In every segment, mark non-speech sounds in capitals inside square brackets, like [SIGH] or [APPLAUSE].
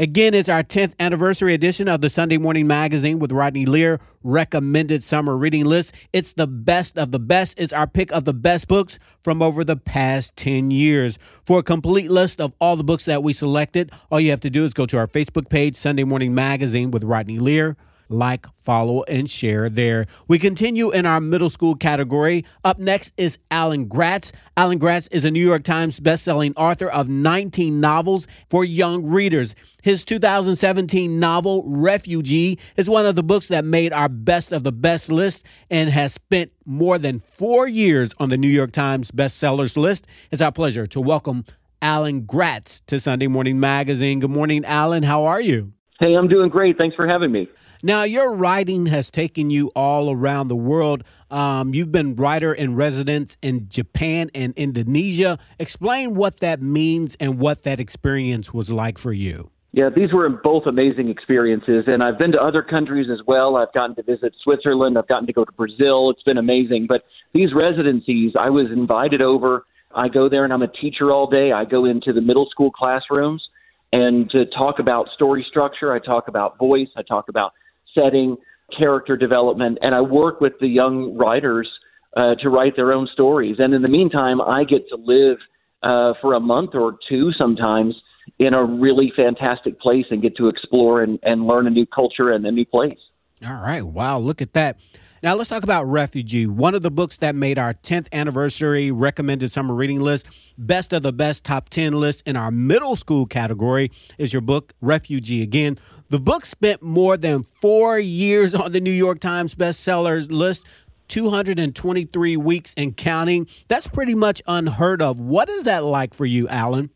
Again, it's our 10th anniversary edition of the Sunday Morning Magazine with Rodney Lear recommended summer reading list. It's the best of the best. It's our pick of the best books from over the past 10 years. For a complete list of all the books that we selected, all you have to do is go to our Facebook page, Sunday Morning Magazine with Rodney Lear like, follow, and share there. We continue in our middle school category. Up next is Alan Gratz. Alan Gratz is a New York Times bestselling author of 19 novels for young readers. His 2017 novel, Refugee, is one of the books that made our best of the best list and has spent more than four years on the New York Times bestsellers list. It's our pleasure to welcome Alan Gratz to Sunday Morning Magazine. Good morning, Alan. How are you? Hey, I'm doing great. Thanks for having me. Now, your writing has taken you all around the world. Um, you've been writer in residence in Japan and Indonesia. Explain what that means and what that experience was like for you. Yeah, these were both amazing experiences, and I've been to other countries as well. I've gotten to visit Switzerland. I've gotten to go to Brazil. It's been amazing. But these residencies, I was invited over. I go there and I'm a teacher all day. I go into the middle school classrooms and to talk about story structure. I talk about voice. I talk about setting, character development, and I work with the young writers uh, to write their own stories. And in the meantime, I get to live uh, for a month or two sometimes in a really fantastic place and get to explore and, and learn a new culture and a new place. All right. Wow. Look at that. Now, let's talk about Refugee, one of the books that made our 10th anniversary recommended summer reading list. Best of the best top 10 list in our middle school category is your book, Refugee. Again, the book spent more than four years on the New York Times bestsellers list. 223 weeks and counting. That's pretty much unheard of. What is that like for you, Alan?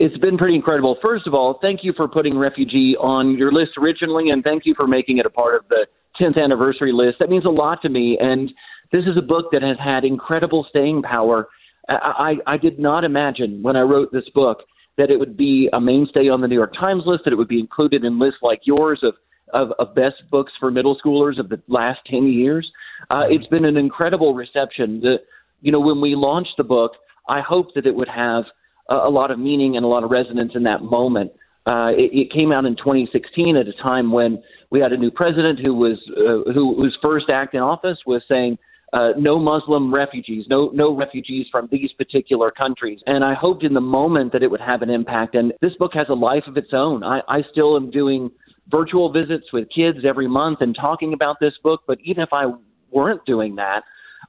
It's been pretty incredible. First of all, thank you for putting Refugee on your list originally, and thank you for making it a part of the 10th anniversary list. That means a lot to me. And this is a book that has had incredible staying power. I, I, I did not imagine when I wrote this book that it would be a mainstay on the New York Times list, that it would be included in lists like yours of, of, of best books for middle schoolers of the last 10 years. Uh, it's been an incredible reception. The, you know, when we launched the book, I hoped that it would have a, a lot of meaning and a lot of resonance in that moment. Uh, it, it came out in 2016 at a time when we had a new president who was uh, who, whose first act in office was saying uh, no Muslim refugees, no no refugees from these particular countries. And I hoped in the moment that it would have an impact. And this book has a life of its own. I, I still am doing virtual visits with kids every month and talking about this book. But even if I weren't doing that,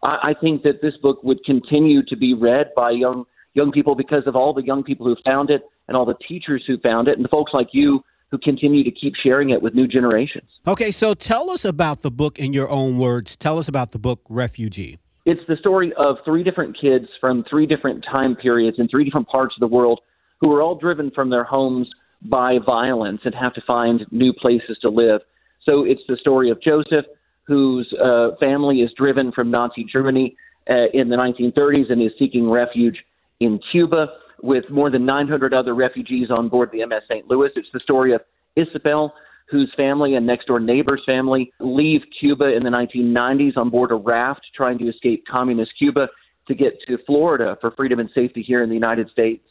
I, I think that this book would continue to be read by young young people because of all the young people who found it and all the teachers who found it and the folks like you who continue to keep sharing it with new generations. Okay, so tell us about the book in your own words. Tell us about the book Refugee. It's the story of three different kids from three different time periods in three different parts of the world who are all driven from their homes by violence and have to find new places to live. So it's the story of Joseph, whose uh, family is driven from Nazi Germany uh, in the 1930s and is seeking refuge in Cuba with more than 900 other refugees on board the MS St. Louis. It's the story of Isabel, whose family and next door neighbor's family leave Cuba in the 1990s on board a raft trying to escape communist Cuba to get to Florida for freedom and safety here in the United States.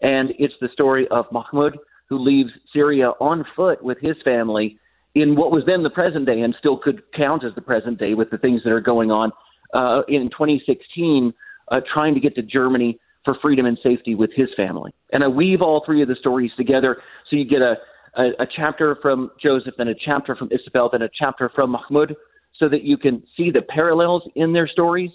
And it's the story of Mahmoud, who leaves Syria on foot with his family in what was then the present day and still could count as the present day with the things that are going on uh, in 2016, uh, trying to get to Germany for freedom and safety with his family. And I weave all three of the stories together so you get a, a, a chapter from Joseph, then a chapter from Isabel, then a chapter from Mahmoud, so that you can see the parallels in their stories.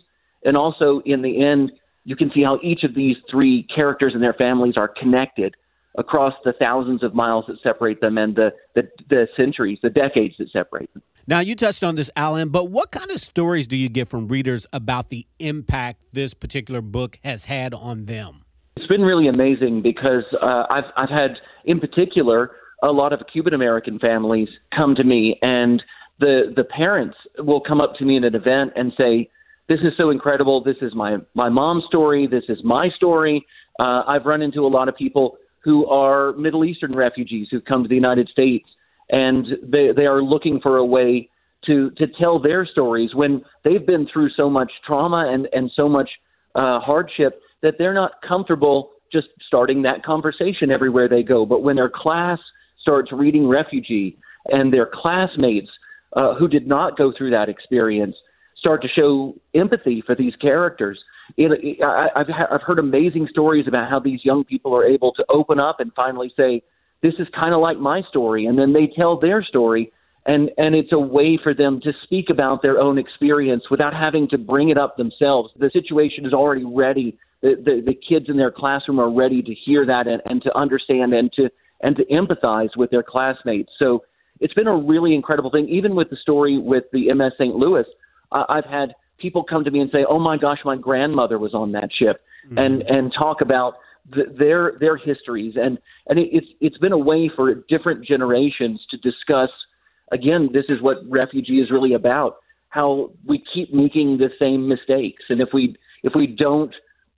And also, in the end, you can see how each of these three characters and their families are connected across the thousands of miles that separate them and the, the, the centuries, the decades that separate them. Now, you touched on this, Alan, but what kind of stories do you get from readers about the impact this particular book has had on them? It's been really amazing because uh, I've, I've had, in particular, a lot of Cuban American families come to me, and the, the parents will come up to me in an event and say, This is so incredible. This is my, my mom's story. This is my story. Uh, I've run into a lot of people who are Middle Eastern refugees who've come to the United States and they they are looking for a way to to tell their stories when they've been through so much trauma and and so much uh, hardship that they're not comfortable just starting that conversation everywhere they go. But when their class starts reading Refugee and their classmates uh, who did not go through that experience start to show empathy for these characters. It, I, I've, I've heard amazing stories about how these young people are able to open up and finally say, "This is kind of like my story," and then they tell their story, and and it's a way for them to speak about their own experience without having to bring it up themselves. The situation is already ready. The, the, the kids in their classroom are ready to hear that and, and to understand and to and to empathize with their classmates. So it's been a really incredible thing. Even with the story with the MS St. Louis, uh, I've had people come to me and say, "Oh my gosh, my grandmother was on that ship," mm-hmm. and and talk about the, their their histories, and and it, it's it's been a way for different generations to discuss. Again, this is what refugee is really about. How we keep making the same mistakes, and if we if we don't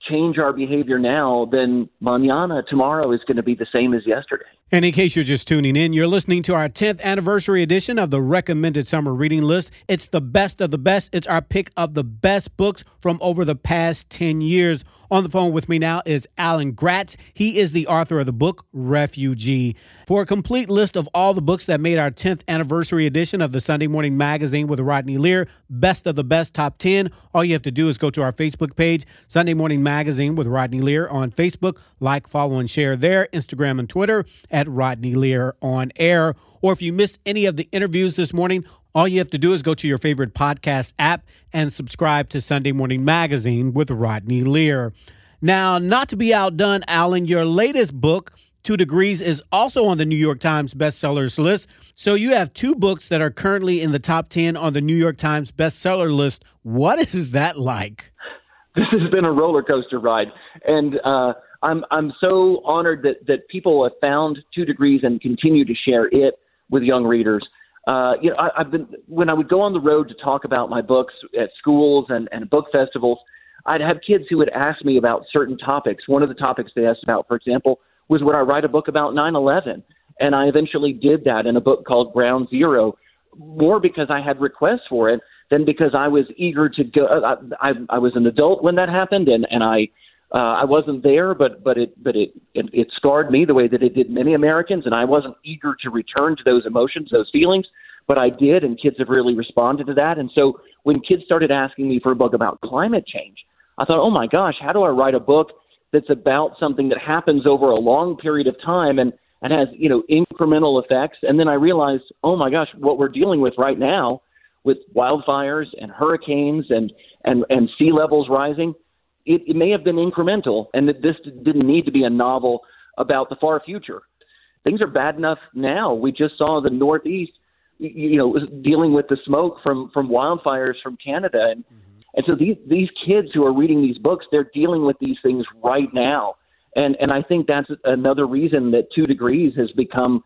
change our behavior now, then mañana, tomorrow, is going to be the same as yesterday. And in case you're just tuning in, you're listening to our 10th anniversary edition of the recommended summer reading list. It's the best of the best. It's our pick of the best books from over the past 10 years. On the phone with me now is Alan Gratz. He is the author of the book Refugee. For a complete list of all the books that made our 10th anniversary edition of the Sunday Morning Magazine with Rodney Lear, Best of the Best Top 10, all you have to do is go to our Facebook page, Sunday Morning Magazine with Rodney Lear on Facebook. Like, follow, and share there, Instagram and Twitter at Rodney Lear on air. Or if you missed any of the interviews this morning, all you have to do is go to your favorite podcast app and subscribe to Sunday Morning Magazine with Rodney Lear. Now, not to be outdone, Alan, your latest book, Two Degrees, is also on the New York Times bestsellers list. So you have two books that are currently in the top 10 on the New York Times bestseller list. What is that like? This has been a roller coaster ride. And uh, I'm, I'm so honored that, that people have found Two Degrees and continue to share it with young readers uh, you know, I, I've been when I would go on the road to talk about my books at schools and, and book festivals, I'd have kids who would ask me about certain topics. One of the topics they asked about, for example, was would I write a book about 9/11? And I eventually did that in a book called Ground Zero, more because I had requests for it than because I was eager to go. I, I, I was an adult when that happened, and and I uh, I wasn't there, but but it but it, it it scarred me the way that it did many Americans, and I wasn't eager to return to those emotions, those feelings, but I did, and kids have really responded to that. And so when kids started asking me for a book about climate change, I thought, oh my gosh, how do I write a book that's about something that happens over a long period of time and and has you know incremental effects? And then I realized, oh my gosh, what we're dealing with right now with wildfires and hurricanes and and and sea levels rising it, it may have been incremental, and that this didn't need to be a novel about the far future. Things are bad enough now. We just saw the Northeast, you know, dealing with the smoke from from wildfires from Canada, and mm-hmm. and so these these kids who are reading these books, they're dealing with these things right now, and and I think that's another reason that Two Degrees has become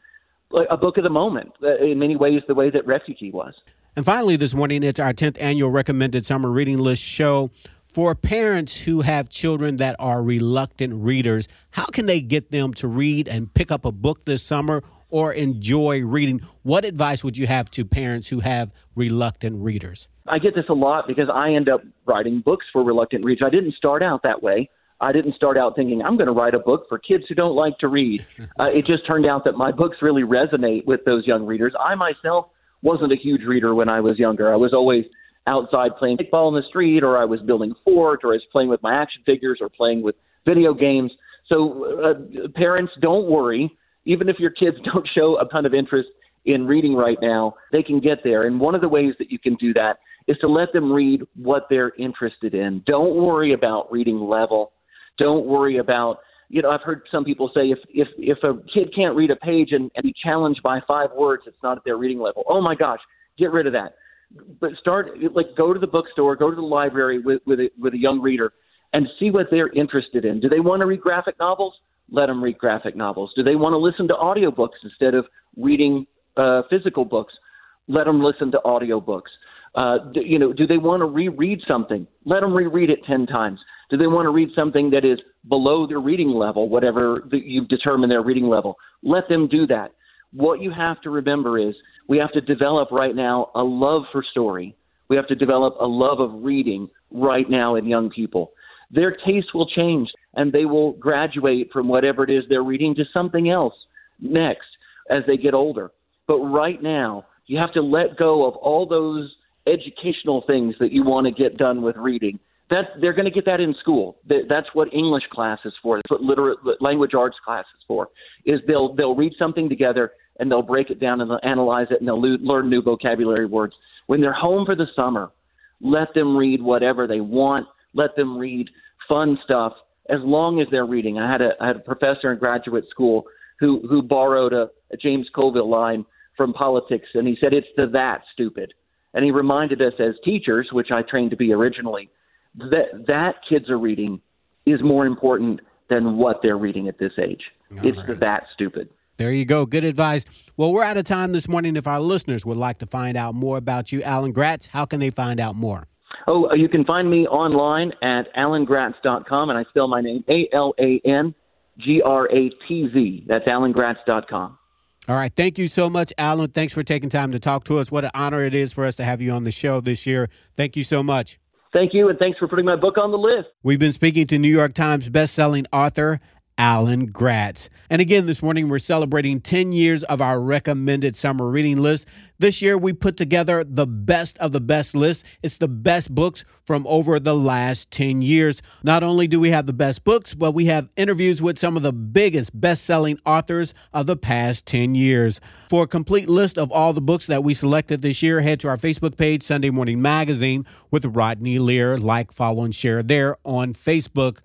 a book of the moment uh, in many ways, the way that Refugee was. And finally, this morning, it's our 10th annual recommended summer reading list show for parents who have children that are reluctant readers, how can they get them to read and pick up a book this summer or enjoy reading? What advice would you have to parents who have reluctant readers? I get this a lot because I end up writing books for reluctant readers. I didn't start out that way. I didn't start out thinking I'm going to write a book for kids who don't like to read. [LAUGHS] Uh, it just turned out that my books really resonate with those young readers. I myself wasn't a huge reader when I was younger. I was always outside playing kickball in the street, or I was building fort, or I was playing with my action figures, or playing with video games. So, uh, parents, don't worry. Even if your kids [LAUGHS] don't show a ton of interest in reading right now, they can get there. And one of the ways that you can do that is to let them read what they're interested in. Don't worry about reading level. Don't worry about you know, I've heard some people say if if if a kid can't read a page and, and be challenged by five words, it's not at their reading level. Oh my gosh, get rid of that but start like go to the bookstore, go to the library with with a, with a young reader, and see what they're interested in. Do they want to read graphic novels? Let them read graphic novels. Do they want to listen to audiobooks instead of reading uh, physical books? Let them listen to audiobooks. Uh, do, you know, do they want to reread something? Let them reread it ten times. Do they want to read something that is below their reading level, whatever the, you've determined their reading level? Let them do that. What you have to remember is we have to develop right now a love for story. We have to develop a love of reading right now in young people. Their taste will change and they will graduate from whatever it is they're reading to something else next. as they get older. But right now, you have to let go of all those educational things that you want to get done with reading. That they're going to get that in school. That's what English class is for. That's what literate language arts class is for. Is they'll they'll read something together and they'll break it down and they'll analyze it and they'll learn new vocabulary words. When they're home for the summer, let them read whatever they want. Let them read fun stuff as long as they're reading. I had a I had a professor in graduate school who who borrowed a, a James Carville line from politics, and he said it's the that stupid. And he reminded us as teachers, which I trained to be originally, that that kids are reading is more important than what they're reading at this age. All it's right. the that stupid. There you go. Good advice. Well, we're out of time this morning. If our listeners would like to find out more about you, Alan Gratz, how can they find out more? Oh, uh, you can find me online at alangratz.com, and I spell my name A L A N G R A T Z. That's alangratz.com. All right. Thank you so much, Alan. Thanks for taking time to talk to us. What an honor it is for us to have you on the show this year. Thank you so much. Thank you, and thanks for putting my book on the list. We've been speaking to New York Times bestselling author Alan Gratz. And again, this morning we're celebrating 10 years of our recommended summer reading list. This year we put together the best of the best list. It's the best books from over the last 10 years. Not only do we have the best books, but we have interviews with some of the biggest best selling authors of the past 10 years. For a complete list of all the books that we selected this year, head to our Facebook page, Sunday Morning Magazine, with Rodney Lear. Like, follow, and share there on Facebook.